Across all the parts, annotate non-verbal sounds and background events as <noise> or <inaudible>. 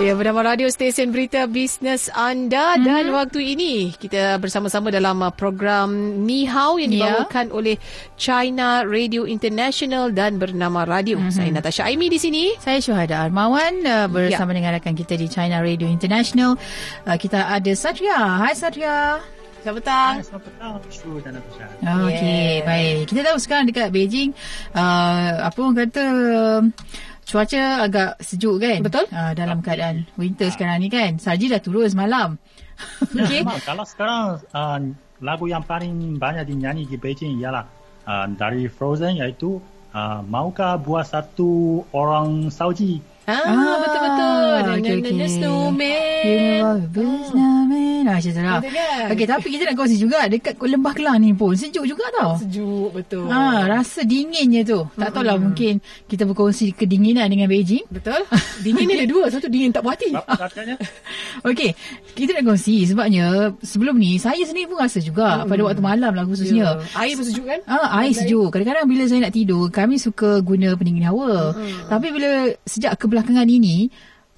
Ya, bernama radio stesen berita bisnes anda mm-hmm. dan waktu ini kita bersama-sama dalam uh, program Ni Hao yang ya. dibawakan yeah. oleh China Radio International dan bernama radio. Mm-hmm. Saya Natasha Aimi di sini. Saya Syuhada Armawan uh, bersama yeah. dengan rakan kita di China Radio International. Uh, kita ada Satria. Hai Satria. Selamat petang. Selamat petang, dan Natasha. Okey, yeah. baik. Kita tahu sekarang dekat Beijing, uh, apa orang kata, cuaca agak sejuk kan? Betul. Uh, dalam keadaan winter uh. sekarang ni kan. Salji dah turun semalam. okay. <laughs> Ya, kalau sekarang uh, lagu yang paling banyak dinyanyi di Beijing ialah uh, dari Frozen iaitu uh, Maukah buat satu orang salji Ah, ah betul-betul. Okay, okay. Snowman. Snowman. Ah, macam tu lah. Okay, tapi kita nak kongsi juga dekat Lembah Kelang ni pun. Sejuk juga tau. Sejuk, betul. Ah, rasa dinginnya tu. Tak tahulah mm-hmm. mungkin kita berkongsi kedinginan dengan Beijing. Betul. Dingin ni ada dua. Satu dingin tak puas hati. <laughs> okay, kita nak kongsi sebabnya sebelum ni saya sendiri pun rasa juga mm. pada waktu malam lah khususnya. Yeah. Air pun sejuk kan? Ah, air sejuk. Kadang-kadang bila saya nak tidur, kami suka guna pendingin hawa. Mm. Tapi bila sejak ke belakangan ini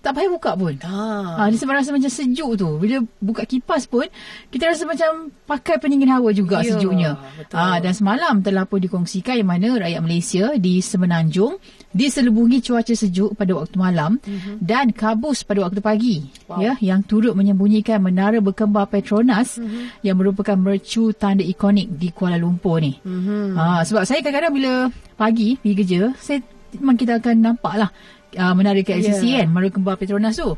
tak payah buka pun. Ha. ha dia sebab rasa macam sejuk tu. Bila buka kipas pun kita rasa macam pakai pendingin hawa juga ya, sejuknya. Betul. Ha dan semalam telah pun dikongsikan yang mana rakyat Malaysia di Semenanjung diselubungi cuaca sejuk pada waktu malam uh-huh. dan kabus pada waktu pagi. Wow. Ya yang turut menyembunyikan menara berkembar Petronas uh-huh. yang merupakan mercu tanda ikonik di Kuala Lumpur ni. Uh-huh. Ha sebab saya kadang-kadang bila pagi pergi kerja, saya memang kita akan nampaklah uh, menara KLCC yeah. kan Menara Kembar Petronas tu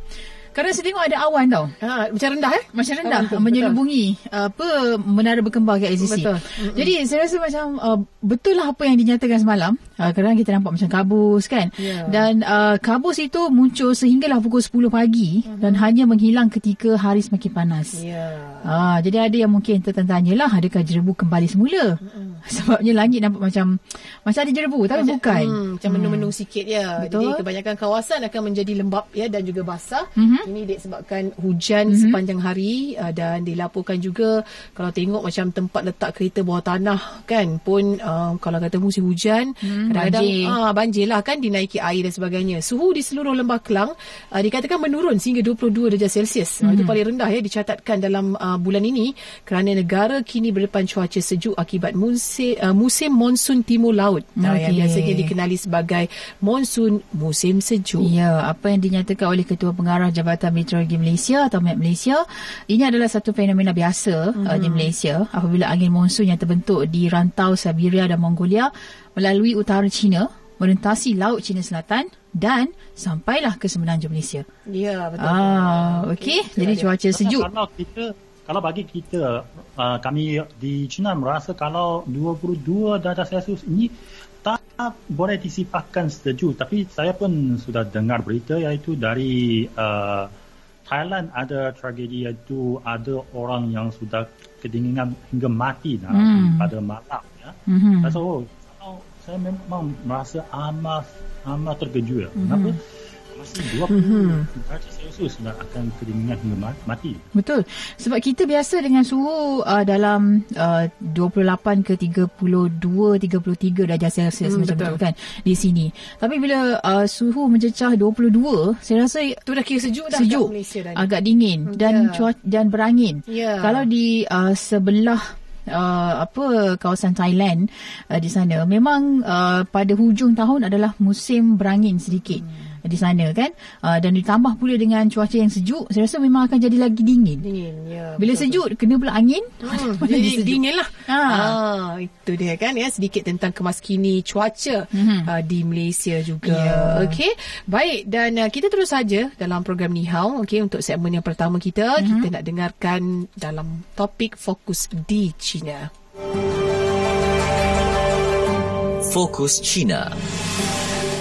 Kadang saya tengok ada awan tau. Ha, macam rendah eh? Macam rendah. Ha, betul, menyelubungi betul. apa menara berkembar kat LCC. Betul. Jadi saya rasa macam uh, betul lah apa yang dinyatakan semalam. Uh, kadang kita nampak macam kabus kan. Yeah. Dan uh, kabus itu muncul sehinggalah pukul 10 pagi uh-huh. dan hanya menghilang ketika hari semakin panas. Yeah. Uh, jadi ada yang mungkin tertanya lah adakah jerebu kembali semula. Uh-huh. Sebabnya langit nampak macam macam ada jerebu tapi macam, bukan. Hmm, macam hmm. mendung-mendung sikit ya. Betul. Jadi kebanyakan kawasan akan menjadi lembap ya dan juga basah. Uh-huh. Ini disebabkan hujan mm-hmm. sepanjang hari uh, dan dilaporkan juga kalau tengok macam tempat letak kereta bawah tanah kan pun uh, kalau kata musim hujan mm, kadang-kadang banjir. Ah, banjir lah kan dinaiki air dan sebagainya. Suhu di seluruh lembah Kelang uh, dikatakan menurun sehingga 22 darjah Celsius. Mm-hmm. Uh, itu mhm. paling rendah ya dicatatkan dalam uh, bulan ini kerana negara kini berdepan cuaca sejuk akibat musim, uh, musim monsun timur laut okay. uh, yang biasanya dikenali sebagai monsun musim sejuk. Ya, apa yang dinyatakan oleh Ketua Pengarah Jabatan Jabatan Meteorologi Malaysia atau MET Malaysia. Ini adalah satu fenomena biasa mm-hmm. uh, di Malaysia apabila angin monsun yang terbentuk di rantau Siberia dan Mongolia melalui utara China merentasi laut China Selatan dan sampailah ke semenanjung Malaysia. Ya, betul. Ah, okey. Okay. Jadi cuaca sejuk. Kalau kita kalau bagi kita uh, kami di China merasa kalau 22 darjah Celsius ini tak boleh disifatkan setuju tapi saya pun sudah dengar berita iaitu dari uh, Thailand ada tragedi iaitu ada orang yang sudah kedinginan hingga mati hmm. pada malam ya. Mm-hmm. So, saya memang merasa amat amat terkejut. Mm-hmm. Kenapa? Masih 20 mm-hmm. Celsius dan akan kedinginan hingga mati. Betul. Sebab kita biasa dengan suhu uh, dalam uh, 28 ke 32, 33 darjah Celsius mm, macam betul. tu kan di sini. Tapi bila uh, suhu mencecah 22, saya rasa tu dah kira sejuk dah sejuk, agak dingin mm, dan yeah. cuaca dan berangin. Yeah. Kalau di uh, sebelah Uh, apa kawasan Thailand uh, di sana memang uh, pada hujung tahun adalah musim berangin sedikit. Hmm di sana kan? Uh, dan ditambah pula dengan cuaca yang sejuk saya rasa memang akan jadi lagi dingin. Dingin ya bila betul. sejuk kena pula angin. Hmm, <laughs> jadi dingin lah ha. ah, itu dia kan? Ya sedikit tentang kemaskini cuaca hmm. uh, di Malaysia juga. Yeah. okey baik. Dan uh, kita terus saja dalam program Ni Hao okey untuk segmen yang pertama kita. Hmm. kita nak dengarkan dalam topik fokus di China. Fokus China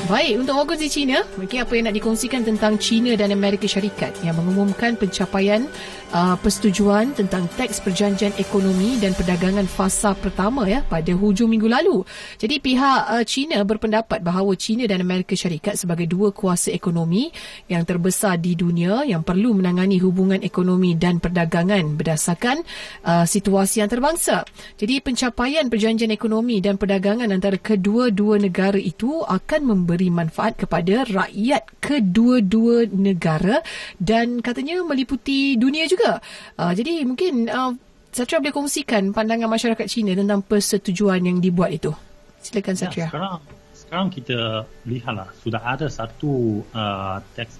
Baik, untuk di China, mungkin apa yang nak dikongsikan tentang China dan Amerika Syarikat yang mengumumkan pencapaian uh, persetujuan tentang teks perjanjian ekonomi dan perdagangan fasa pertama ya pada hujung minggu lalu. Jadi pihak uh, China berpendapat bahawa China dan Amerika Syarikat sebagai dua kuasa ekonomi yang terbesar di dunia yang perlu menangani hubungan ekonomi dan perdagangan berdasarkan uh, situasi antarabangsa. Jadi pencapaian perjanjian ekonomi dan perdagangan antara kedua-dua negara itu akan mem- memberi manfaat kepada rakyat kedua-dua negara dan katanya meliputi dunia juga. Uh, jadi mungkin uh, Satria boleh kongsikan pandangan masyarakat Cina tentang persetujuan yang dibuat itu. Silakan Satria. Ya, sekarang sekarang kita lihatlah sudah ada satu uh, teks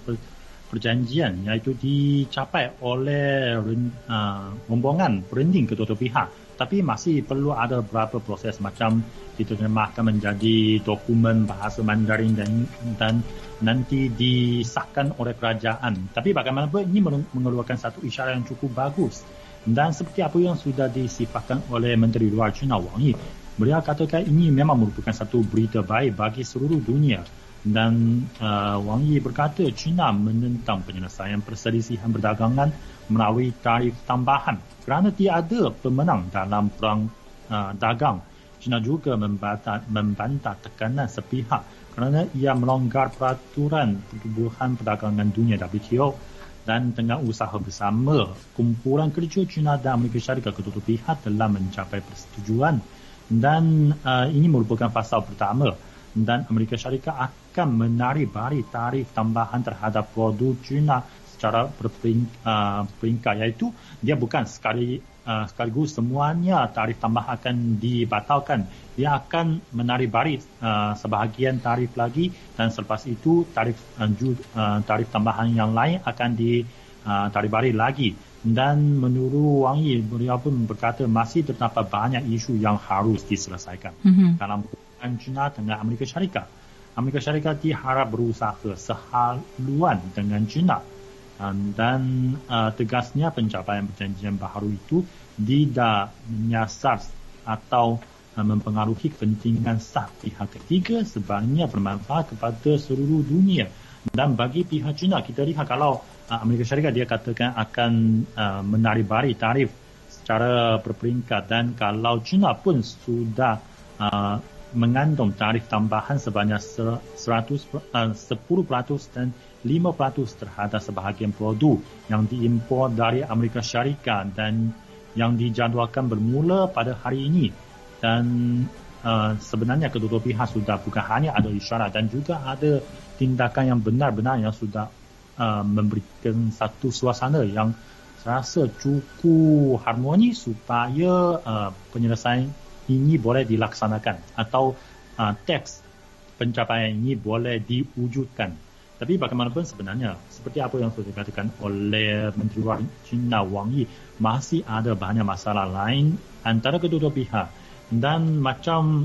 perjanjian iaitu dicapai oleh uh, rombongan branding kedua-dua pihak tapi masih perlu ada beberapa proses macam diterjemahkan menjadi dokumen bahasa Mandarin dan dan nanti disahkan oleh kerajaan. Tapi bagaimanapun ini mengeluarkan satu isyarat yang cukup bagus. Dan seperti apa yang sudah disifatkan oleh Menteri Luar China Wang Yi, beliau katakan ini memang merupakan satu berita baik bagi seluruh dunia. Dan uh, Wang Yi berkata China menentang penyelesaian perselisihan perdagangan melalui tarif tambahan kerana tiada pemenang dalam perang uh, dagang. China juga membantah, membantah tekanan sepihak kerana ia melonggar peraturan pertubuhan perdagangan dunia WTO dan dengan usaha bersama. Kumpulan kerja China dan Amerika Syarikat kedua pihak telah mencapai persetujuan dan uh, ini merupakan fasa pertama dan Amerika Syarikat akan menarik bari tarif tambahan terhadap produk China secara berperingkat uh, iaitu dia bukan sekali uh, sekaligus semuanya tarif tambah akan dibatalkan. Dia akan menarik bari uh, sebahagian tarif lagi dan selepas itu tarif uh, tarif tambahan yang lain akan ditarik uh, bari lagi. Dan menurut Wang Yi beliau pun berkata masih terdapat banyak isu yang harus diselesaikan. Mm-hmm. dalam hubungan China dengan Amerika Syarikat. Amerika Syarikat diharap berusaha sehaluan dengan China dan uh, tegasnya pencapaian perjanjian baharu itu tidak menyasar atau uh, mempengaruhi kepentingan sah pihak ketiga sebabnya bermanfaat kepada seluruh dunia. Dan bagi pihak China kita lihat kalau uh, Amerika Syarikat dia katakan akan uh, menari bari tarif secara berperingkat. Dan kalau China pun sudah uh, mengandung tarif tambahan sebanyak 100 uh, 10% dan 5% terhadap sebahagian produk yang diimpor dari Amerika Syarikat dan yang dijadualkan bermula pada hari ini. Dan uh, sebenarnya kedua-dua pihak sudah bukan hanya ada isyarat dan juga ada tindakan yang benar-benar yang sudah uh, memberikan satu suasana yang rasa cukup harmoni supaya uh, penyelesaian ini boleh dilaksanakan atau uh, teks pencapaian ini boleh diwujudkan tapi bagaimanapun sebenarnya seperti apa yang sudah dikatakan oleh Menteri Luar China Wang Yi masih ada banyak masalah lain antara kedua-dua pihak. Dan macam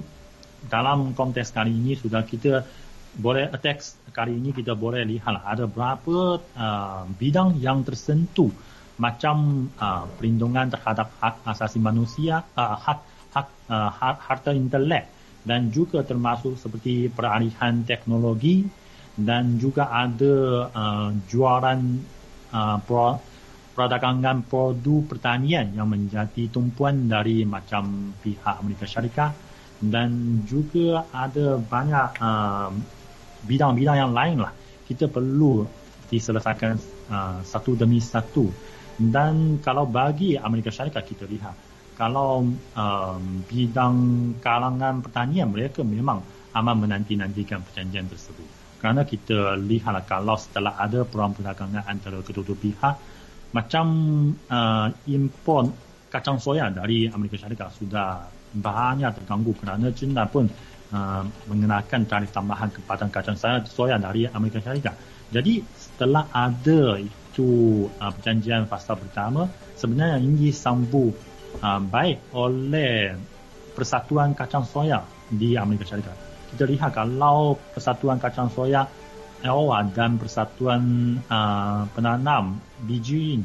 dalam konteks kali ini sudah kita boleh teks kali ini kita boleh lihat ada berapa uh, bidang yang tersentuh macam uh, perlindungan terhadap hak asasi manusia uh, hak hak uh, harta intelek dan juga termasuk seperti peralihan teknologi dan juga ada uh, jualan uh, pro, perdagangan produk pertanian yang menjadi tumpuan dari macam pihak Amerika Syarikat. Dan juga ada banyak uh, bidang-bidang yang lain lah kita perlu diselesaikan uh, satu demi satu. Dan kalau bagi Amerika Syarikat kita lihat kalau um, bidang kalangan pertanian mereka memang amat menanti-nantikan perjanjian tersebut kerana kita lihat kalau setelah ada perang perdagangan antara kedua-dua pihak macam uh, import kacang soya dari Amerika Syarikat sudah banyak terganggu kerana China pun uh, mengenakan tarif tambahan kepada kacang soya dari Amerika Syarikat. Jadi setelah ada itu uh, perjanjian fasa pertama sebenarnya ini sambung uh, baik oleh Persatuan Kacang Soya di Amerika Syarikat kita lihat kalau Persatuan Kacang Soya Ewa dan Persatuan uh, Penanam biji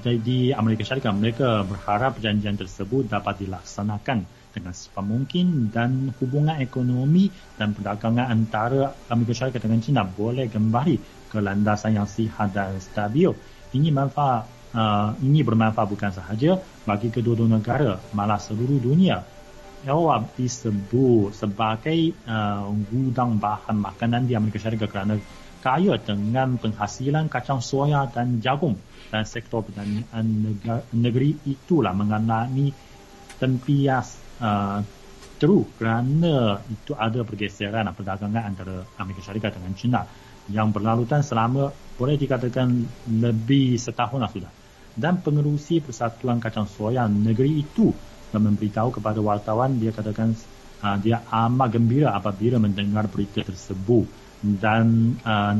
di Amerika Syarikat mereka berharap perjanjian tersebut dapat dilaksanakan dengan secepat mungkin dan hubungan ekonomi dan perdagangan antara Amerika Syarikat dengan China boleh kembali ke landasan yang sihat dan stabil. Ini manfaat uh, ini bermanfaat bukan sahaja bagi kedua-dua negara malah seluruh dunia. Eropa disebut sebagai uh, gudang bahan makanan di Amerika Syarikat kerana kaya dengan penghasilan kacang soya dan jagung dan sektor pertanian negeri itulah mengalami tempias uh, teruk kerana itu ada pergeseran perdagangan antara Amerika Syarikat dengan China yang berlalutan selama boleh dikatakan lebih setahun lah sudah. Dan pengerusi Persatuan Kacang Soya negeri itu memberitahu kepada wartawan dia katakan uh, dia amat gembira apabila mendengar berita tersebut dan uh,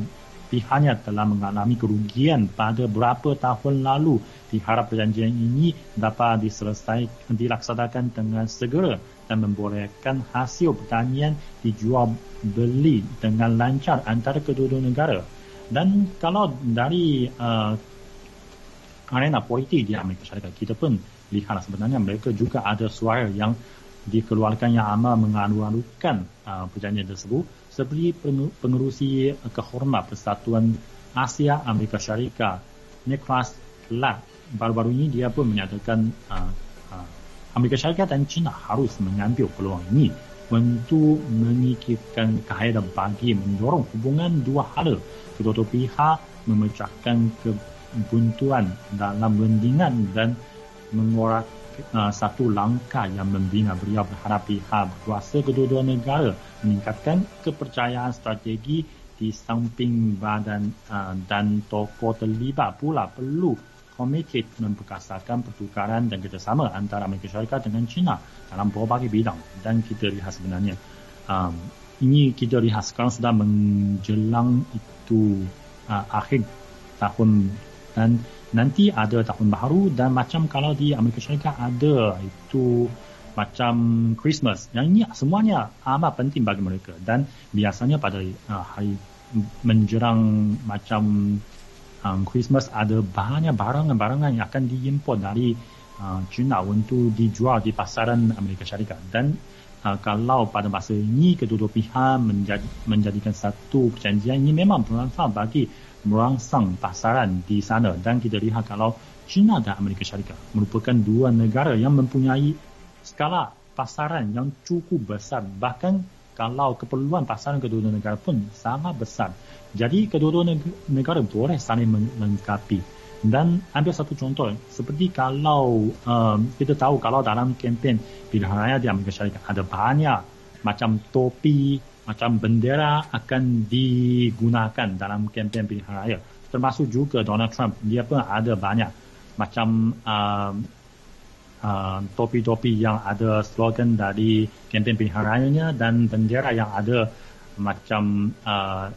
pihaknya telah mengalami kerugian pada beberapa tahun lalu diharap perjanjian ini dapat diselesaikan dilaksanakan dengan segera dan membolehkan hasil pertanian dijual beli dengan lancar antara kedua-dua negara. Dan kalau dari uh, arena politik di Amerika Syarikat, kita pun lihat sebenarnya mereka juga ada suara yang dikeluarkan yang amat mengalu-alukan uh, perjanjian tersebut seperti pengerusi kehormat Persatuan Asia Amerika Syarikat Nicholas Lack baru-baru ini dia pun menyatakan uh, uh, Amerika Syarikat dan China harus mengambil peluang ini untuk mengikirkan kaedah bagi mendorong hubungan dua hala. Kedua-dua pihak memecahkan kebuntuan dalam rundingan dan mengorak uh, satu langkah yang membina beliau berharap pihak berkuasa kedua-dua negara meningkatkan kepercayaan strategi di samping badan uh, dan tokoh terlibat pula perlu komited memperkasakan pertukaran dan kerjasama antara Amerika Syarikat dengan China dalam berbagai bidang. Dan kita lihat sebenarnya um, ini kita lihat sekarang sudah menjelang itu uh, akhir tahun dan nanti ada tahun baru dan macam kalau di Amerika Syarikat ada itu macam Christmas. Yang ini semuanya amat penting bagi mereka. Dan biasanya pada uh, hari menjerang macam um, Christmas ada banyak barangan-barangan yang akan diimport dari uh, China untuk dijual di pasaran Amerika Syarikat. Dan uh, kalau pada masa ini kedua-dua pihak menjadi, menjadikan satu perjanjian ini memang bermanfaat bagi merangsang pasaran di sana dan kita lihat kalau China dan Amerika Syarikat merupakan dua negara yang mempunyai skala pasaran yang cukup besar bahkan kalau keperluan pasaran kedua negara pun sangat besar. Jadi kedua-dua negara boleh saling melengkapi. Dan ambil satu contoh, seperti kalau um, kita tahu kalau dalam kempen pilihan raya di Amerika Syarikat ada banyak macam topi, macam bendera akan digunakan dalam kempen pilihan raya. Termasuk juga Donald Trump, dia pun ada banyak macam um, uh, topi-topi yang ada slogan dari kempen pilihan rayanya dan bendera yang ada macam uh,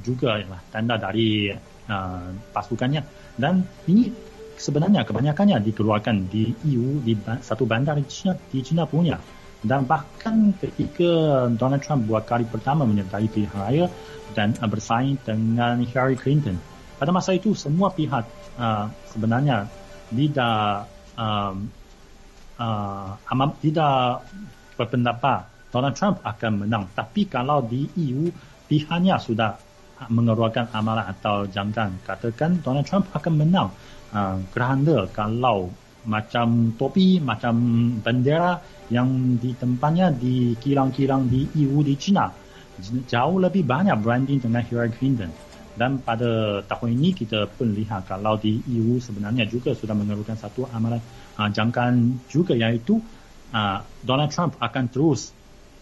juga ya, tanda dari uh, pasukannya dan ini sebenarnya kebanyakannya dikeluarkan di EU di satu bandar di China, di China punya dan bahkan ketika Donald Trump buat kali pertama menyertai pilihan raya dan bersaing dengan Hillary Clinton pada masa itu semua pihak uh, sebenarnya tidak um, uh, amat tidak berpendapat Donald Trump akan menang. Tapi kalau di EU pihaknya sudah mengeluarkan amalan atau jangan katakan Donald Trump akan menang. Uh, kerana kalau macam topi, macam bendera yang di tempatnya di kilang-kilang di EU di China jauh lebih banyak branding dengan Hillary Clinton. Dan pada tahun ini kita pun lihat kalau di EU sebenarnya juga sudah mengeluarkan satu amalan uh, jangkaan juga iaitu uh, Donald Trump akan terus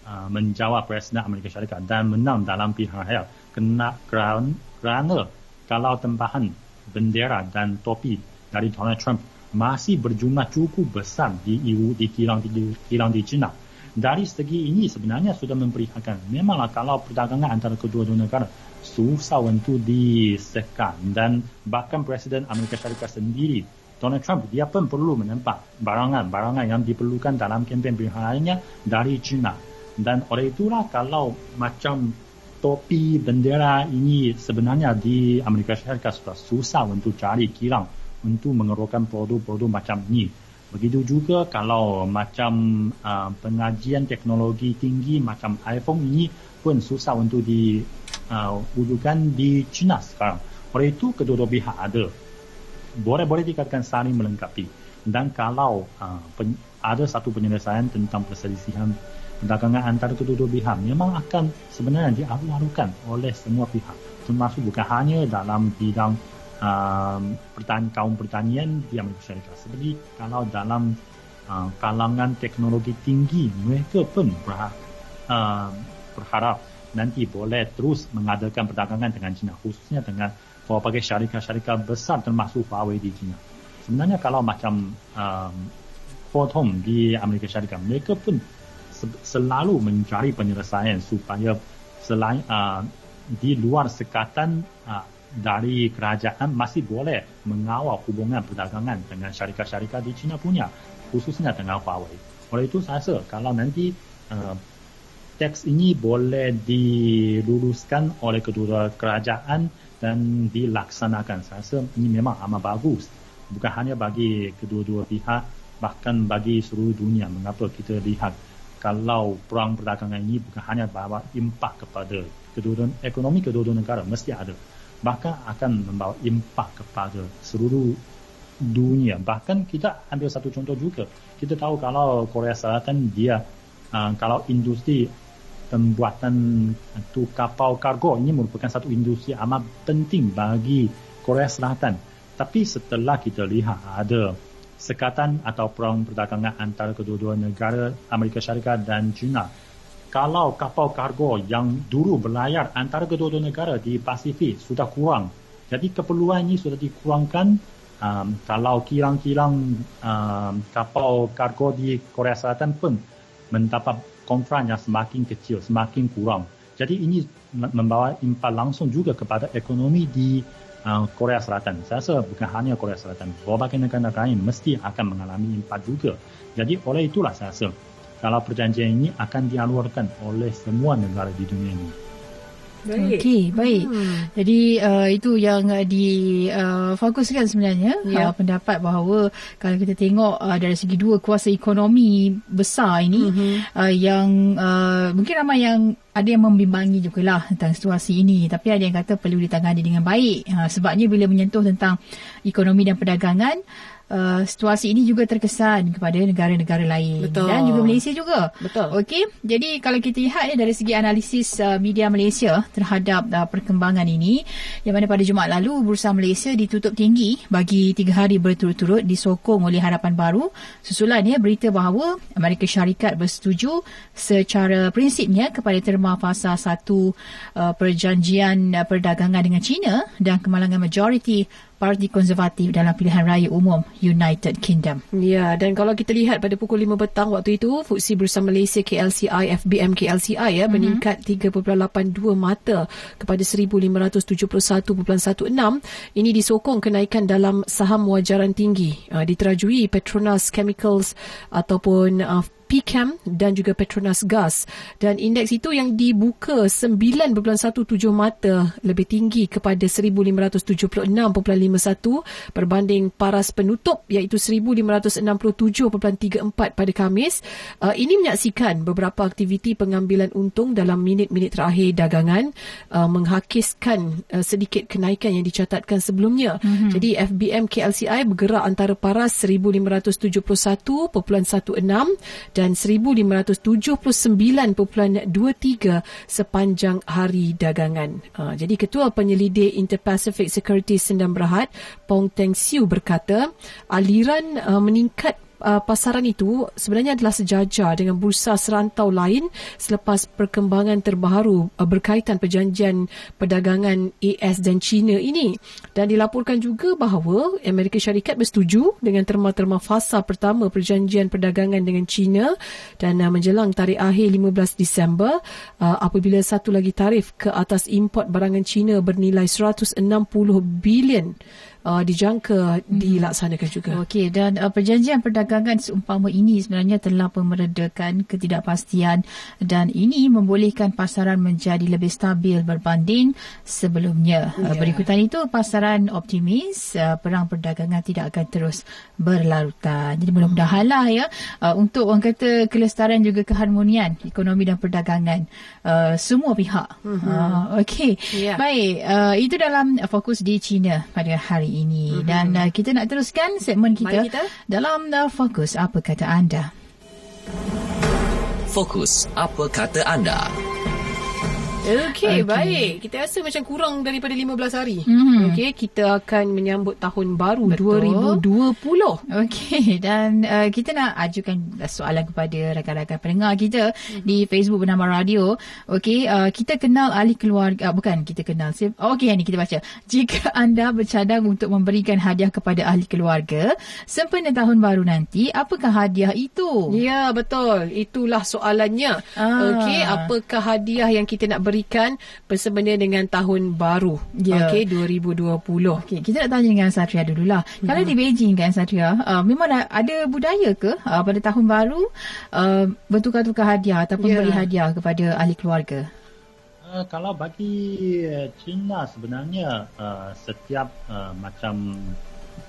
uh, menjawab Presiden Amerika Syarikat dan menang dalam pilihan raya kena kerana, kerana kalau tempahan bendera dan topi dari Donald Trump masih berjumlah cukup besar di EU di kilang di kilang di China. Dari segi ini sebenarnya sudah memperlihatkan memanglah kalau perdagangan antara kedua-dua negara susah untuk disekat dan bahkan Presiden Amerika Syarikat sendiri Donald Trump dia pun perlu menempat barangan-barangan yang diperlukan dalam kempen pilihan dari China. Dan oleh itulah kalau macam topi bendera ini sebenarnya di Amerika Syarikat sudah susah untuk cari kilang untuk mengeluarkan produk-produk macam ini. Begitu juga kalau macam uh, pengajian teknologi tinggi macam iPhone ini pun susah untuk diwujudkan uh, di China sekarang. Oleh itu kedua-dua pihak ada. Boleh-boleh dikatakan saling melengkapi. Dan kalau uh, pen, ada satu penyelesaian tentang perselisihan perdagangan antara kedua-dua pihak memang akan sebenarnya dialu-alukan oleh semua pihak termasuk bukan hanya dalam bidang um, pertanian, kaum pertanian di Amerika Syarikat seperti kalau dalam uh, kalangan teknologi tinggi mereka pun berharap, uh, berharap nanti boleh terus mengadakan perdagangan dengan China khususnya dengan berbagai syarikat-syarikat besar termasuk Huawei di China. Sebenarnya kalau macam um, Photon di Amerika Syarikat mereka pun selalu mencari penyelesaian supaya selain uh, di luar sekatan uh, dari kerajaan masih boleh mengawal hubungan perdagangan dengan syarikat-syarikat di China punya khususnya dengan Huawei. Oleh itu saya rasa kalau nanti uh, teks ini boleh diluluskan oleh kedua kerajaan dan dilaksanakan. Saya rasa ini memang amat bagus. Bukan hanya bagi kedua-dua pihak bahkan bagi seluruh dunia. Mengapa kita lihat kalau perang perdagangan ini bukan hanya bawa impak kepada kedua ekonomi kedua-dua negara mesti ada. Bahkan akan membawa impak kepada seluruh dunia. Bahkan kita ambil satu contoh juga. Kita tahu kalau Korea Selatan dia uh, kalau industri pembuatan itu kapal kargo ini merupakan satu industri amat penting bagi Korea Selatan. Tapi setelah kita lihat ada sekatan atau perang perdagangan antara kedua-dua negara Amerika Syarikat dan China. Kalau kapal kargo yang dulu berlayar antara kedua-dua negara di Pasifik sudah kurang, jadi keperluan ini sudah dikurangkan. Um, kalau kilang-kilang um, kapal kargo di Korea Selatan pun mendapat kontrak yang semakin kecil, semakin kurang. Jadi ini membawa impak langsung juga kepada ekonomi di uh, Korea Selatan. Saya rasa bukan hanya Korea Selatan, berbagai negara lain mesti akan mengalami impak juga. Jadi oleh itulah saya rasa kalau perjanjian ini akan dialurkan oleh semua negara di dunia ini. Okey, baik. Hmm. Jadi uh, itu yang uh, difokuskan uh, sebenarnya yeah. uh, pendapat bahawa kalau kita tengok uh, dari segi dua kuasa ekonomi besar ini mm-hmm. uh, yang uh, mungkin ramai yang ada yang membimbangi juga lah tentang situasi ini. Tapi ada yang kata perlu ditangani dengan baik. Uh, sebabnya bila menyentuh tentang ekonomi dan perdagangan uh, situasi ini juga terkesan kepada negara-negara lain Betul. dan juga Malaysia juga. Betul. Okey. Jadi kalau kita lihat ya dari segi analisis uh, media Malaysia terhadap uh, perkembangan ini yang mana pada Jumaat lalu Bursa Malaysia ditutup tinggi bagi tiga hari berturut-turut disokong oleh harapan baru susulan ya berita bahawa Amerika Syarikat bersetuju secara prinsipnya kepada terma fasa satu uh, perjanjian uh, perdagangan dengan China dan kemalangan majoriti Parti Konservatif dalam pilihan raya umum United Kingdom. Ya, dan kalau kita lihat pada pukul 5 petang waktu itu, Futsi Bersama Malaysia KLCI, FBM KLCI ya, mm-hmm. meningkat 3.82 mata kepada 1571.16. Ini disokong kenaikan dalam saham wajaran tinggi. Uh, diterajui Petronas Chemicals ataupun uh, PCAM dan juga Petronas Gas dan indeks itu yang dibuka 9.17 mata lebih tinggi kepada 1576.51 berbanding paras penutup iaitu 1567.34 pada Khamis. Uh, ini menyaksikan beberapa aktiviti pengambilan untung dalam minit-minit terakhir dagangan uh, menghakiskan uh, sedikit kenaikan yang dicatatkan sebelumnya. Mm-hmm. Jadi FBM KLCI bergerak antara paras 1571.16 dan 1579.23 sepanjang hari dagangan. Uh, jadi Ketua Penyelidik Inter-Pacific Security Sendam Berhad, Pong Teng Siu berkata, aliran uh, meningkat uh, pasaran itu sebenarnya adalah sejajar dengan bursa serantau lain selepas perkembangan terbaru uh, berkaitan perjanjian perdagangan AS dan China ini. Dan dilaporkan juga bahawa Amerika Syarikat bersetuju dengan terma-terma fasa pertama perjanjian perdagangan dengan China dan uh, menjelang tarikh akhir 15 Disember apabila satu lagi tarif ke atas import barangan China bernilai 160 bilion uh, dijangka hmm. dilaksanakan juga. Okey dan uh, perjanjian perdagangan seumpama ini sebenarnya telah meredakan ketidakpastian dan ini membolehkan pasaran menjadi lebih stabil berbanding sebelumnya. Yeah. Uh, ya. berikutan itu pasaran optimis uh, perang perdagangan tidak akan terus berlarutan. Jadi mudah-mudahanlah ya uh, untuk orang kata kelestarian juga keharmonian ekonomi dan perdagangan uh, semua pihak. Mm-hmm. Uh, Okey. Yeah. Baik, uh, itu dalam fokus di China pada hari ini mm-hmm. dan uh, kita nak teruskan segmen kita, kita. dalam uh, fokus apa kata anda. Fokus apa kata anda? Okey, okay. baik. Kita rasa macam kurang daripada 15 hari. Mm-hmm. Okey, kita akan menyambut tahun baru Betul. 2020. Okey, dan uh, kita nak ajukan soalan kepada rakan-rakan pendengar kita mm-hmm. di Facebook bernama Radio. Okey, uh, kita kenal ahli keluarga, uh, bukan kita kenal. Okey, ini kita baca. Jika anda bercadang untuk memberikan hadiah kepada ahli keluarga sempena tahun baru nanti, apakah hadiah itu? Ya, betul. Itulah soalannya. Ah. Okey, apakah hadiah yang kita nak berikan bersempena dengan tahun baru. Yeah. Okey 2020. Okey, kita nak tanya dengan Satria dululah. Hmm. Kalau di Beijing kan Satria, uh, memang ada budaya ke uh, pada tahun baru uh, bertukar-tukar hadiah ataupun yeah. beri hadiah kepada ahli keluarga? Uh, kalau bagi China sebenarnya uh, setiap uh, macam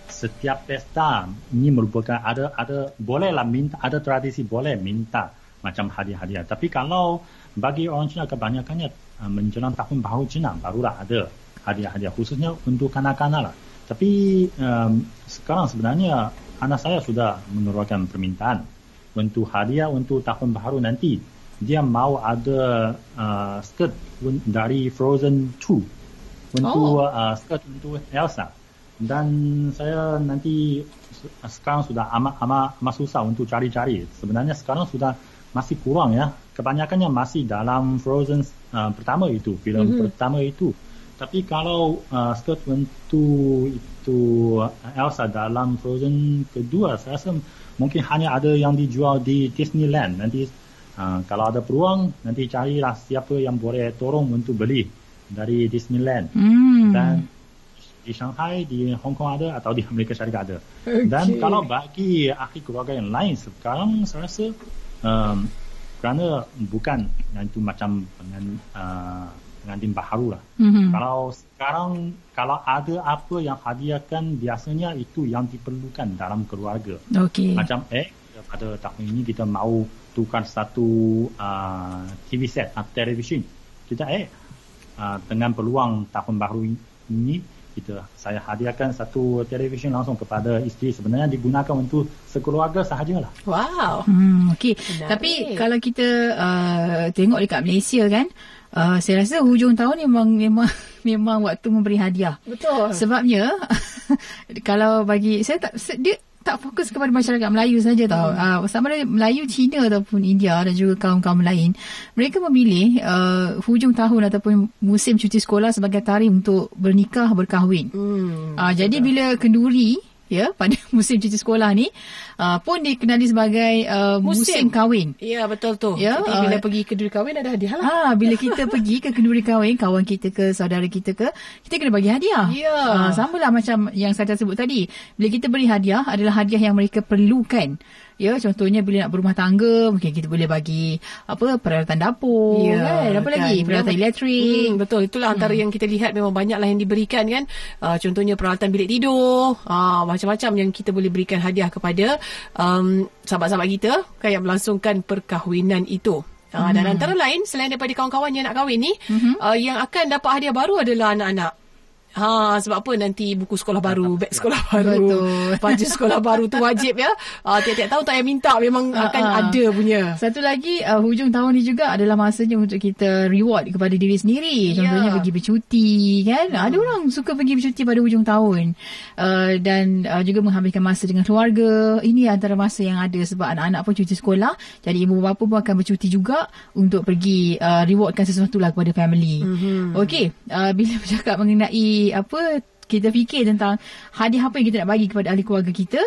setiap pesta ini merupakan ada ada bolehlah minta ada tradisi boleh minta macam hadiah-hadiah tapi kalau bagi orang Cina kebanyakannya uh, menjelang tahun baru Cina barulah ada hadiah-hadiah khususnya untuk kanak-kanak lah. Tapi um, sekarang sebenarnya anak saya sudah mengeluarkan permintaan untuk hadiah untuk tahun baru nanti. Dia mau ada uh, skirt dari Frozen 2 untuk oh. uh, skirt untuk Elsa. Dan saya nanti sekarang sudah amat amat amat susah untuk cari-cari. Sebenarnya sekarang sudah masih kurang ya kebanyakannya masih dalam Frozen uh, pertama itu, filem mm-hmm. pertama itu. Tapi kalau uh, skirt untuk itu Elsa dalam Frozen kedua, saya rasa mungkin hanya ada yang dijual di Disneyland. Nanti uh, kalau ada peluang, nanti carilah siapa yang boleh tolong untuk beli dari Disneyland. Mm. Dan di Shanghai, di Hong Kong ada atau di Amerika Syarikat ada. Okay. Dan kalau bagi ahli keluarga yang lain sekarang saya rasa um, kerana bukan yang itu macam dengan uh, pengantin baharu lah. Mm-hmm. Kalau sekarang kalau ada apa yang hadiahkan biasanya itu yang diperlukan dalam keluarga. Okay. Macam eh pada tahun ini kita mau tukar satu uh, TV set atau television. Kita eh uh, dengan peluang tahun baru ini kita saya hadiahkan satu televisyen langsung kepada isteri sebenarnya digunakan untuk sekeluarga sahajalah. Wow. Hmm okey. Tapi kalau kita uh, tengok dekat Malaysia kan uh, saya rasa hujung tahun memang memang <laughs> memang waktu memberi hadiah. Betul. Sebabnya <laughs> kalau bagi saya tak dia tak fokus kepada masyarakat Melayu saja tau. Hmm. Uh, sama ada Melayu, Cina ataupun India dan juga kaum-kaum lain. Mereka memilih uh, hujung tahun ataupun musim cuti sekolah sebagai tarikh untuk bernikah, berkahwin. Hmm. Uh, jadi bila kenduri ya pada <laughs> musim cuti sekolah ni uh, pun dikenali sebagai uh, musim. musim kahwin. Ya betul tu. Ya Jadi, bila uh, pergi ke kenduri kahwin ada hadiah lah. Ha bila <laughs> kita pergi ke kenduri kahwin kawan kita ke saudara kita ke kita kena bagi hadiah. Ya. Uh, samalah macam yang saya sebut tadi. Bila kita beri hadiah adalah hadiah yang mereka perlukan. Ya, contohnya bila nak berumah tangga, mungkin kita boleh bagi apa peralatan dapur, ya, kan? Apa kan? lagi? Peralatan elektrik. Hmm, betul, itulah antara hmm. yang kita lihat memang banyaklah yang diberikan kan. Uh, contohnya peralatan bilik tidur, uh, macam-macam yang kita boleh berikan hadiah kepada um, sahabat-sahabat kita kan yang melangsungkan perkahwinan itu. Uh, hmm. Dan antara lain, selain daripada kawan-kawan yang nak kahwin ni, hmm. uh, yang akan dapat hadiah baru adalah anak-anak. Ha sebab apa nanti buku sekolah baru, beg sekolah baru, Betul. baju sekolah baru tu wajib ya. Uh, tiap-tiap tahun tak payah minta memang uh, akan uh. ada punya. Satu lagi uh, hujung tahun ni juga adalah masanya untuk kita reward kepada diri sendiri. Contohnya yeah. pergi bercuti kan. Hmm. Ada orang suka pergi bercuti pada hujung tahun. Uh, dan uh, juga menghabiskan masa dengan keluarga. Ini antara masa yang ada sebab anak-anak pun cuti sekolah. Jadi ibu bapa pun akan bercuti juga untuk pergi uh, rewardkan sesuatu lah kepada family. Mm-hmm. Okey, uh, bila bercakap mengenai apa kita fikir tentang hadiah apa yang kita nak bagi kepada ahli keluarga kita.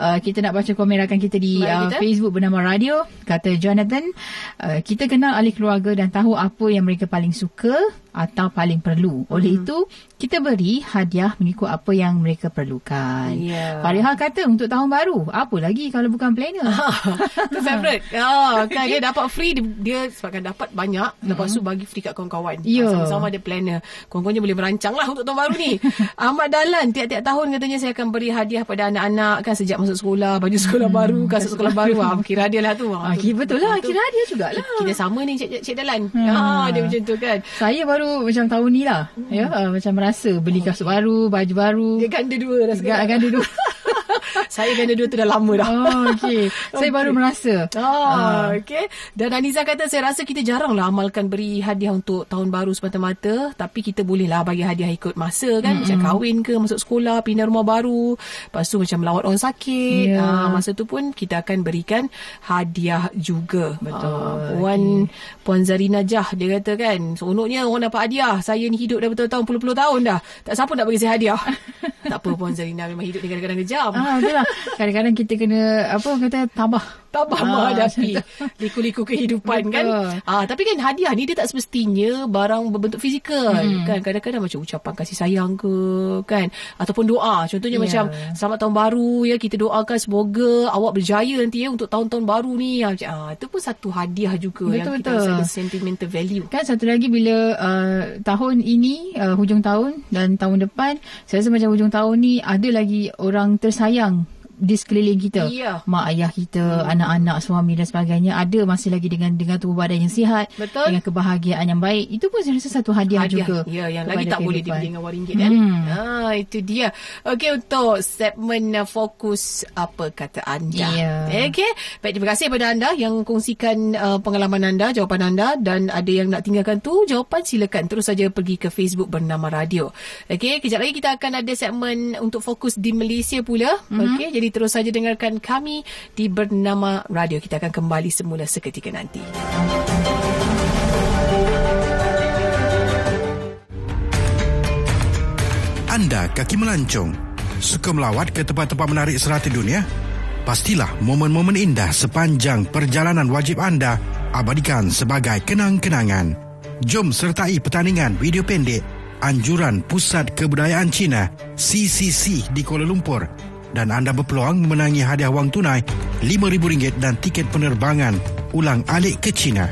Uh, kita nak baca komen rakan kita di uh, kita. Facebook bernama Radio. Kata Jonathan, uh, kita kenal ahli keluarga dan tahu apa yang mereka paling suka atau paling perlu. Oleh hmm. itu, kita beri hadiah mengikut apa yang mereka perlukan. Yeah. Farihal kata untuk tahun baru, apa lagi kalau bukan planner? <laughs> Itu favourite. Oh, <laughs> kan dia dapat free, dia sebabkan dapat banyak, hmm. lepas tu bagi free kat kawan-kawan. Yeah. Sama-sama ada planner. Kawan-kawannya boleh merancang lah untuk tahun baru ni. <laughs> Ahmad Dalan, tiap-tiap tahun katanya saya akan beri hadiah pada anak-anak kan sejak masuk sekolah, baju sekolah hmm. baru, kasut sekolah baru. Ah, kira hadiah lah tu. Ah, kira betul lah, kira hadiah jugalah. Kita sama ni Cik, Cik Dalan. Hmm. Ah, dia macam tu kan. Saya baru macam tahun ni lah. Hmm. Ya, uh, macam merasa beli kasut baru, baju baru. Dia ganda dua dah. Ganda dua. <laughs> <laughs> saya ganda dua tu dah lama dah. Oh, okay. <laughs> Saya okay. baru merasa. Oh, uh. okay. Dan Aniza kata, saya rasa kita jarang lah amalkan beri hadiah untuk tahun baru semata-mata. Tapi kita boleh lah bagi hadiah ikut masa kan. Mm-hmm. Macam kahwin ke, masuk sekolah, pindah rumah baru. Lepas tu macam melawat orang sakit. Yeah. Uh, masa tu pun kita akan berikan hadiah juga. Betul. Uh, Puan, okay. Puan Zarina Jah, dia kata kan, seronoknya orang dapat hadiah. Saya ni hidup dah betul-betul puluh-puluh tahun dah. Tak siapa nak bagi saya hadiah. <laughs> tak apa Puan Zarina memang hidup ni kadang-kadang kejam. Ah, lah. Kadang-kadang kita kena apa kata tabah tabah ha, menghadapi liku-liku kehidupan kan. Ah tapi kan hadiah ni dia tak semestinya barang berbentuk fizikal hmm. kan. Kadang-kadang macam ucapan kasih sayang ke kan ataupun doa. Contohnya yeah. macam selamat tahun baru ya kita doakan semoga awak berjaya nanti ya untuk tahun-tahun baru ni. Ah itu pun satu hadiah juga betul, yang kita betul. ada sentimental value. Kan satu lagi bila uh, tahun ini uh, hujung tahun dan tahun depan saya rasa macam hujung tahun ni ada lagi orang tersayang di sekeliling kita yeah. mak ayah kita hmm. anak-anak suami dan sebagainya ada masih lagi dengan dengan tubuh badan yang sihat Betul. dengan kebahagiaan yang baik itu pun saya rasa satu hadiah, hadiah. juga ya yang lagi tak boleh dibeli dengan wang ringgit kan hmm. ha itu dia okey untuk segmen fokus apa kata anda yeah. okey baik terima kasih kepada anda yang kongsikan uh, pengalaman anda jawapan anda dan ada yang nak tinggalkan tu jawapan silakan terus saja pergi ke Facebook bernama radio okey kejap lagi kita akan ada segmen untuk fokus di Malaysia pula mm-hmm. okey jadi terus saja dengarkan kami di Bernama Radio. Kita akan kembali semula seketika nanti. Anda kaki melancong, suka melawat ke tempat-tempat menarik serata dunia? Pastilah momen-momen indah sepanjang perjalanan wajib anda abadikan sebagai kenang-kenangan. Jom sertai pertandingan video pendek Anjuran Pusat Kebudayaan Cina CCC di Kuala Lumpur dan anda berpeluang memenangi hadiah wang tunai RM5,000 dan tiket penerbangan ulang alik ke China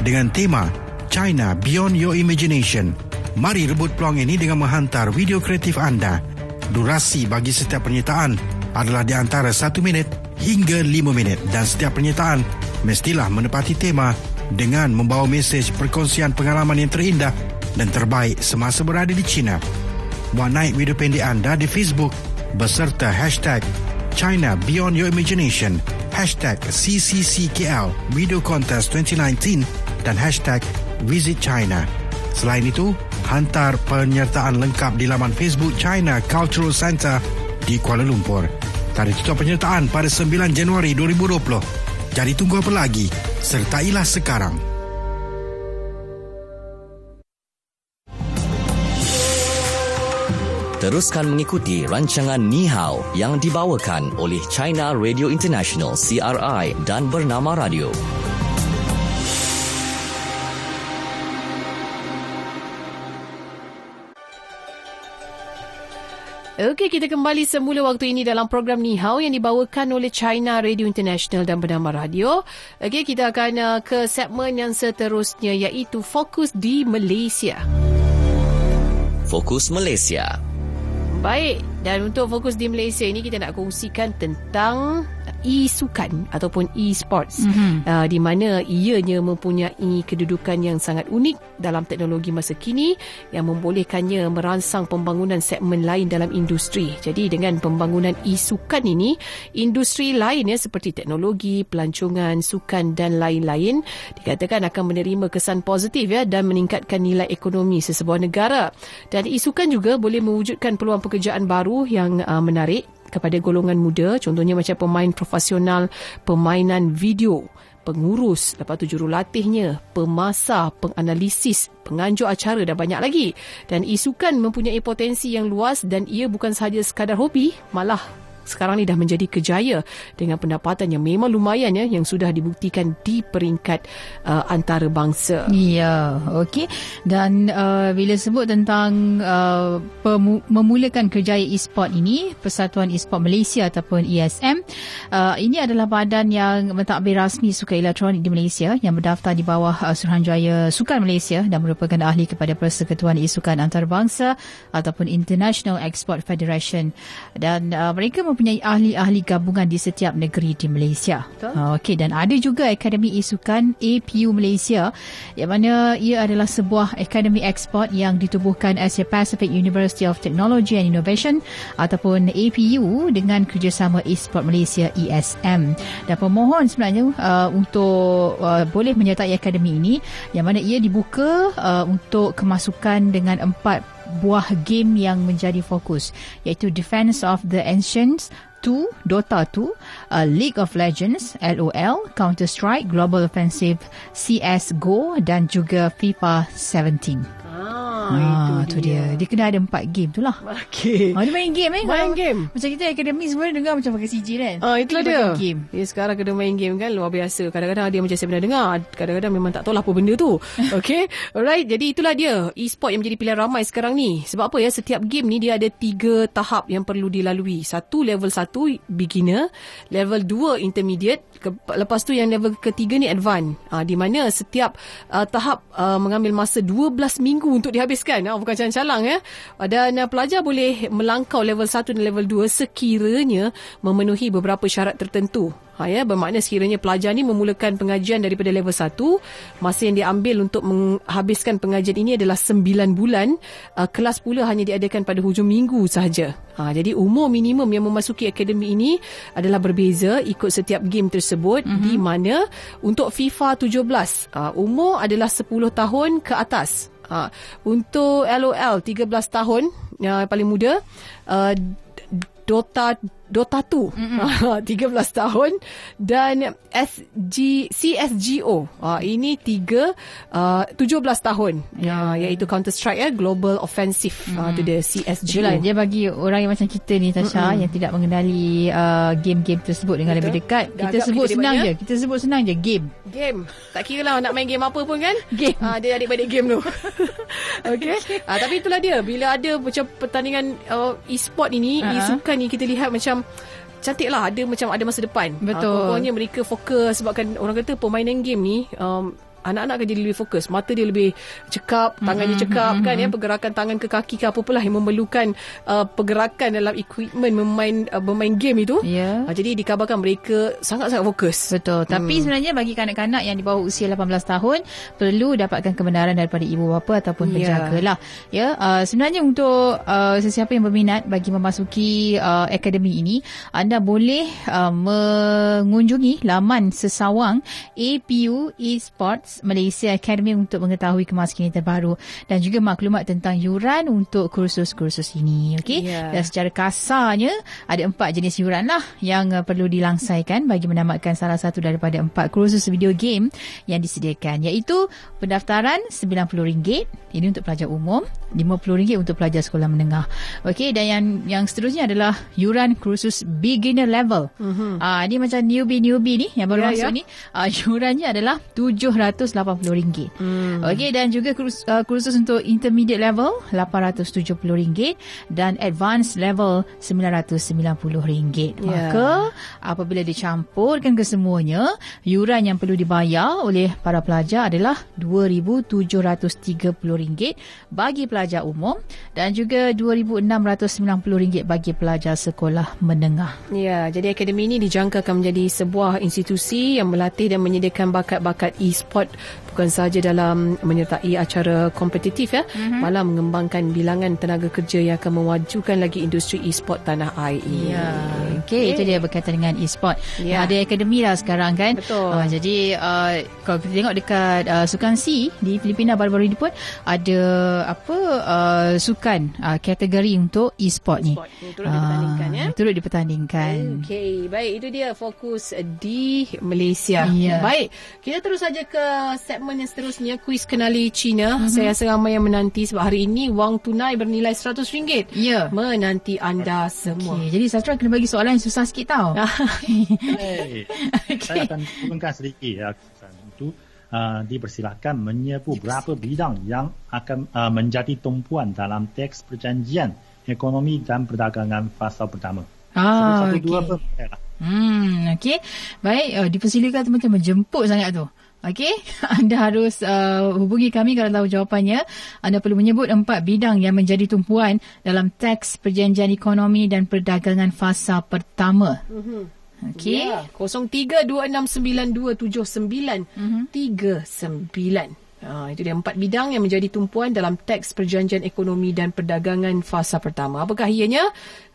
dengan tema China Beyond Your Imagination. Mari rebut peluang ini dengan menghantar video kreatif anda. Durasi bagi setiap penyertaan adalah di antara 1 minit hingga 5 minit dan setiap penyertaan mestilah menepati tema dengan membawa mesej perkongsian pengalaman yang terindah dan terbaik semasa berada di China. Buat naik video pendek anda di Facebook beserta hashtag China Beyond Your Imagination, hashtag CCCKL Video Contest 2019 dan hashtag Visit China. Selain itu, hantar penyertaan lengkap di laman Facebook China Cultural Center di Kuala Lumpur. Tarikh tutup penyertaan pada 9 Januari 2020. Jadi tunggu apa lagi? Sertailah sekarang. Teruskan mengikuti rancangan Ni Hao yang dibawakan oleh China Radio International CRI dan Bernama Radio. Okey, kita kembali semula waktu ini dalam program Ni Hao yang dibawakan oleh China Radio International dan Bernama Radio. Okey, kita akan uh, ke segmen yang seterusnya iaitu Fokus di Malaysia. Fokus Malaysia. Baik, dan untuk fokus di Malaysia ini kita nak kongsikan tentang e-sukan ataupun e-sports mm-hmm. uh, di mana ianya mempunyai kedudukan yang sangat unik dalam teknologi masa kini yang membolehkannya merangsang pembangunan segmen lain dalam industri. Jadi dengan pembangunan e-sukan ini, industri lain ya seperti teknologi, pelancongan, sukan dan lain-lain dikatakan akan menerima kesan positif ya dan meningkatkan nilai ekonomi sesebuah negara. Dan e-sukan juga boleh mewujudkan peluang pekerjaan baru yang uh, menarik kepada golongan muda contohnya macam pemain profesional permainan video pengurus lepas tu jurulatihnya pemasar penganalisis penganjur acara dan banyak lagi. Dan isukan mempunyai potensi yang luas dan ia bukan sahaja sekadar hobi malah sekarang ni dah menjadi kejaya dengan pendapatan yang memang lumayan ya yang sudah dibuktikan di peringkat uh, antarabangsa. Ya, okey. Dan uh, bila sebut tentang uh, pemu- memulakan kerjaya e-sport ini, Persatuan E-sport Malaysia ataupun ESM, uh, ini adalah badan yang mentadbir rasmi sukan elektronik di Malaysia yang berdaftar di bawah uh, Suruhanjaya Sukan Malaysia dan merupakan ahli kepada Persekutuan E-sukan Antarabangsa ataupun International Export Federation. Dan uh, mereka mempunyai ahli-ahli gabungan di setiap negeri di Malaysia. Uh, Okey dan ada juga Akademi Isukan APU Malaysia yang mana ia adalah sebuah akademi ekspor yang ditubuhkan Asia Pacific University of Technology and Innovation ataupun APU dengan kerjasama Esport Malaysia ESM. Dan pemohon sebenarnya uh, untuk uh, boleh menyertai akademi ini yang mana ia dibuka uh, untuk kemasukan dengan empat buah game yang menjadi fokus iaitu Defense of the Ancients 2, Dota 2, uh, League of Legends, LOL, Counter-Strike, Global Offensive, CSGO dan juga FIFA 17. Ah, itu, dia. dia. Dia kena ada empat game tu lah. Okay. Ah, dia main game eh. Main Kalau- game. Macam kita akademi sebenarnya dengar macam pakai CG kan. Ah itulah Dia game. Dia sekarang kena main game kan luar biasa. Kadang-kadang dia macam saya pernah dengar, kadang-kadang memang tak tahu lah apa benda tu. <laughs> Okay. Alright, jadi itulah dia e-sport yang menjadi pilihan ramai sekarang ni. Sebab apa ya? Setiap game ni dia ada tiga tahap yang perlu dilalui. Satu level satu beginner, level dua intermediate, lepas tu yang level ketiga ni advance. Ah di mana setiap uh, tahap uh, mengambil masa 12 minggu untuk dihabiskan. Ah bukan calang-calang ya. Dan uh, pelajar boleh melangkau level 1 dan level 2 sekiranya memenuhi beberapa syarat tertentu. Ha ya bermakna sekiranya pelajar ni memulakan pengajian daripada level 1, masa yang dia ambil untuk menghabiskan pengajian ini adalah 9 bulan, uh, kelas pula hanya diadakan pada hujung minggu sahaja. Ha jadi umur minimum yang memasuki akademi ini adalah berbeza ikut setiap game tersebut mm-hmm. di mana untuk FIFA 17 uh, umur adalah 10 tahun ke atas. Ha, untuk LOL 13 tahun yang paling muda uh, Dota Dota 2 mm-hmm. 13 tahun dan SG CSGO uh, ini 3 uh, 17 tahun yeah. uh, iaitu Counter Strike ya Global Offensive mm-hmm. uh, tu dia CSGO. Itulah dia bagi orang yang macam kita ni Tasha mm-hmm. yang tidak mengenali uh, game-game tersebut dengan Betul. lebih dekat. Kita Gagap sebut kita senang debatnya. je. Kita sebut senang je game. Game. Tak kira lah nak main game apa pun kan. Game. Uh, dia adik-adik game tu. <laughs> okay. Uh, tapi itulah dia. Bila ada macam pertandingan uh, e-sport ini, Ah, ah. uh-huh. e-sukan ni kita lihat macam cantik lah ada macam ada masa depan Betul. uh, pokoknya mereka fokus sebabkan orang kata permainan game ni um, anak-anak akan jadi lebih fokus mata dia lebih cekap tangan dia cekap kan ya pergerakan tangan ke kaki ke apa-apa lah yang memerlukan uh, pergerakan dalam equipment memain uh, bermain game itu Ya. uh, jadi dikabarkan mereka sangat-sangat fokus Betul. Tapi Hmm. sebenarnya bagi kanak-kanak yang di bawah usia 18 tahun perlu dapatkan kebenaran daripada ibu bapa ataupun Ya. penjaga lah. Ya, uh, sebenarnya untuk uh, sesiapa yang berminat bagi memasuki uh, akademi ini, anda boleh uh, mengunjungi laman sesawang APU Esports Malaysia Academy untuk mengetahui kemaskinan terbaru dan juga maklumat tentang yuran untuk kursus-kursus ini. Okey. Ya. Dan secara kasarnya ada empat jenis yuran lah yang uh, perlu dilangsaikan bagi menamatkan salah satu daripada empat kursus video game yang disediakan iaitu pendaftaran RM90 ini untuk pelajar umum RM50 untuk pelajar sekolah menengah okey dan yang yang seterusnya adalah yuran kursus beginner level mm-hmm. uh, ini macam newbie-newbie ni yang baru Ya, masuk ya. ni uh, yurannya adalah RM780 mm. okey dan juga kursus, uh, kursus untuk intermediate level RM870 dan advanced level RM990 Ya. maka apabila dicampurkan kesemuanya yuran yang perlu dibayar oleh para pelajar adalah RM2,730 bagi pelajar umum dan juga RM2,690 bagi pelajar sekolah menengah. Ya, jadi akademi ini dijangka akan menjadi sebuah institusi yang melatih dan menyediakan bakat-bakat e-sport bukan sahaja dalam menyertai acara kompetitif ya, mm-hmm. malah mengembangkan bilangan tenaga kerja yang akan memajukan lagi industri e-sport tanah air. Ya, okey, itu dia berkaitan dengan e-sport. Ya. Ada akademi lah sekarang kan. Betul. Uh, jadi uh, kalau kita tengok dekat uh, sukan C di Filipina baru-baru ini pun ada apa uh, sukan uh, kategori untuk e-sport ni. E-sport ni turut dipertandingkan, ya. Turut dipertandingkan. Okey, baik itu dia fokus di Malaysia. Ya. Baik, kita terus saja ke segmen yang seterusnya kuis kenali China. Mm-hmm. Saya rasa ramai yang menanti sebab hari ini wang tunai bernilai RM100. Ya. Menanti anda semua. Okay, jadi Sastra kena bagi soalan yang susah sikit tau. <laughs> hey, okay. Saya akan turunkan sedikit ya. Itu uh, dipersilakan menyebut berapa bidang yang akan uh, menjadi tumpuan dalam teks perjanjian ekonomi dan perdagangan fasa pertama. Ah, Satu, okay. dua pun lah. Hmm, okey. Baik, uh, dipersilakan teman-teman jemput sangat tu. Okey, <laughs> anda harus uh, hubungi kami kalau tahu jawapannya. Anda perlu menyebut empat bidang yang menjadi tumpuan dalam teks perjanjian ekonomi dan perdagangan fasa pertama. Mm-hmm. Okey. Ya, 0326927939. Ha, itu dia empat bidang yang menjadi tumpuan dalam teks perjanjian ekonomi dan perdagangan fasa pertama. Apakah ianya?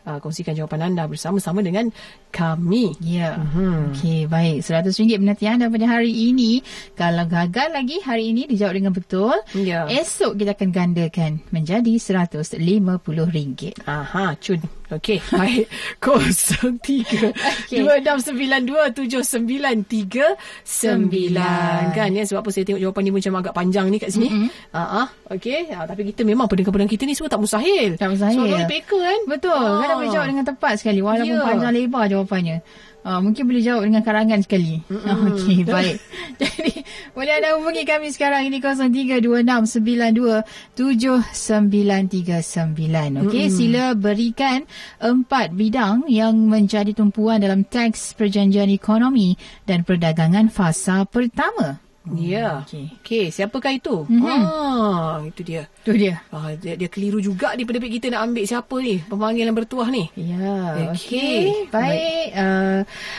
Uh, kongsikan jawapan anda bersama-sama dengan kami. Ya. Mm-hmm. Okey, baik. RM100 penantian anda pada hari ini. Kalau gagal lagi hari ini dijawab dengan betul, Ya. esok kita akan gandakan menjadi RM150. Aha, cun. Okey, <laughs> baik. 03 Okey. 26927939 kan ya sebab apa saya tengok jawapan ni macam agak panjang ni kat sini. Mm-hmm. Ah, okey. Ah, tapi kita memang pendengar-pendengar kita ni semua tak mustahil. Tak mustahil. So, no paper kan? Betul. Ah. Kan boleh jawab dengan tepat sekali walaupun Ya. panjang lebar jawapannya. Uh, mungkin boleh jawab dengan karangan sekali. Uh, Okey, baik. <laughs> Jadi, boleh anda hubungi kami sekarang ini 0326927939. Okey, sila berikan empat bidang yang menjadi tumpuan dalam teks perjanjian ekonomi dan perdagangan fasa pertama. Ya. Okey. Okey, siapakah itu? Mhm. Ah, itu dia. Tu dia. Ah, dia, dia keliru juga di penerbit kita nak ambil siapa ni pemanggil yang bertuah ni. Ya, Okey. okey. Baik. Uh,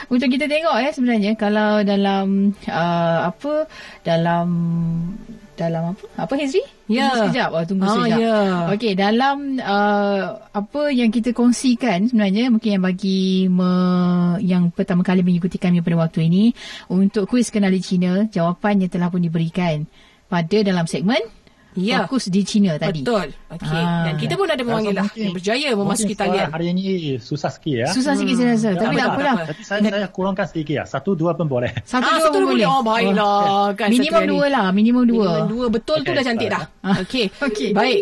untuk kita tengok ya sebenarnya kalau dalam uh, apa dalam dalam apa? Apa Hezri? Ya. Tunggu sekejap. Oh, tunggu Ah, sekejap. ya. Okey, dalam uh, apa yang kita kongsikan sebenarnya mungkin yang bagi me, yang pertama kali mengikuti kami pada waktu ini untuk kuis kenali Cina, jawapannya telah pun diberikan pada dalam segmen Ya. fokus di Cina tadi. Betul. Okey. Ah. Dan kita pun ada pemanggil lah yang berjaya memasuki talian. Hari ini susah sikit ya. Susah sikit saya rasa, tapi tak apa, apalah. Tapi saya, saya kurangkan sedikit ya. Satu, dua pun boleh. Satu ah, dua satu pun boleh. Oh, baiklah. Kan, Minimum dua lah, minimum dua. Minimum dua. Betul tu Okey, dah cantik dah. Ah. Okey. <laughs> Okey. Baik.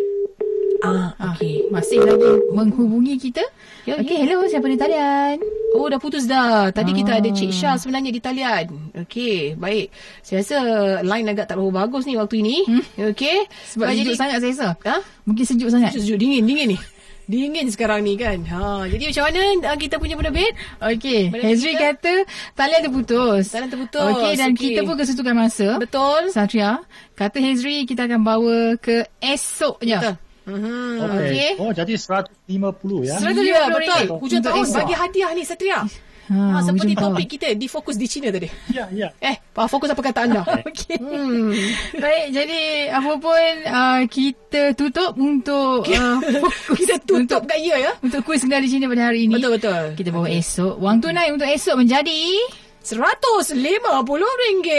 Ah, Ah, okey. Masih lagi menghubungi kita. Ya, Okey, ya. hello, siapa di talian? Oh, dah putus dah. Tadi kita Ah. ada Cik Syah sebenarnya di talian. Okey, baik. Saya rasa line agak tak berapa bagus ni waktu ini. Okey. Sebab Baik, sejuk jadi- sangat saya rasa. Ha? Mungkin sejuk sangat. Sejuk, dingin, dingin ni. Dingin sekarang ni kan. Ha, jadi macam mana ah, kita punya penerbit? Okey, Hezri kita? kata talian terputus. Talian terputus. Okey, dan Okey. kita pun kesetukan masa. Betul. Satria, kata Hezri kita akan bawa ke esoknya. Betul. Okey. Okey. Oh, jadi 150 ya. Seratus- Ya, RM150 betul. Hujung untuk tahun bagi hadiah ni Satria. Ha, Ha, seperti topik kita di fokus di China tadi. Ya, ya. Eh, ah, fokus apa kata anda? Okey. hmm. <laughs> Baik, jadi apa pun uh, kita tutup untuk uh, <laughs> Kita tutup kat ya ya. untuk kuis kenali Cina pada hari ini. Betul betul. Kita bawa esok. Wang tunai untuk esok menjadi RM150.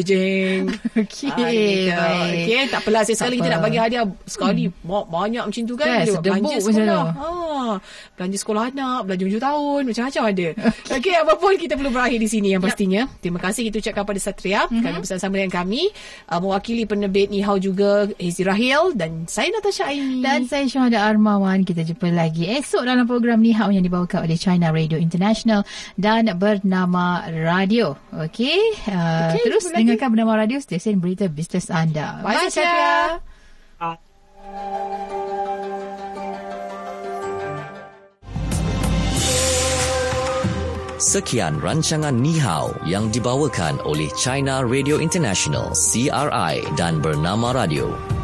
Jeng. <laughs> Okey. Okey, baik. okay, tak apalah. Saya sekali kita nak bagi hadiah sekali hmm. banyak macam tu kan. Sedebuk belanja sekolah. Ha, belanja sekolah anak, belanja hujung tahun, macam-macam ada. Okey, apa pun kita perlu berakhir di sini yang pastinya. Terima kasih kita ucapkan pada Satria Mhm. kerana bersama dengan kami. Uh, mewakili penerbit Nihau juga Hezi Rahil dan saya Natasha Aini. Dan saya Syahada Armawan. Kita jumpa lagi esok dalam program Ni Hao yang dibawakan oleh China Radio International dan bernama Radio. Okey. Uh, Okey, terus jumpa lagi. dengarkan bernama Radio stesen berita bisnes anda. Bye. Ah. Sekian rancangan Ni Hao yang dibawakan oleh China Radio International CRI dan Bernama Radio.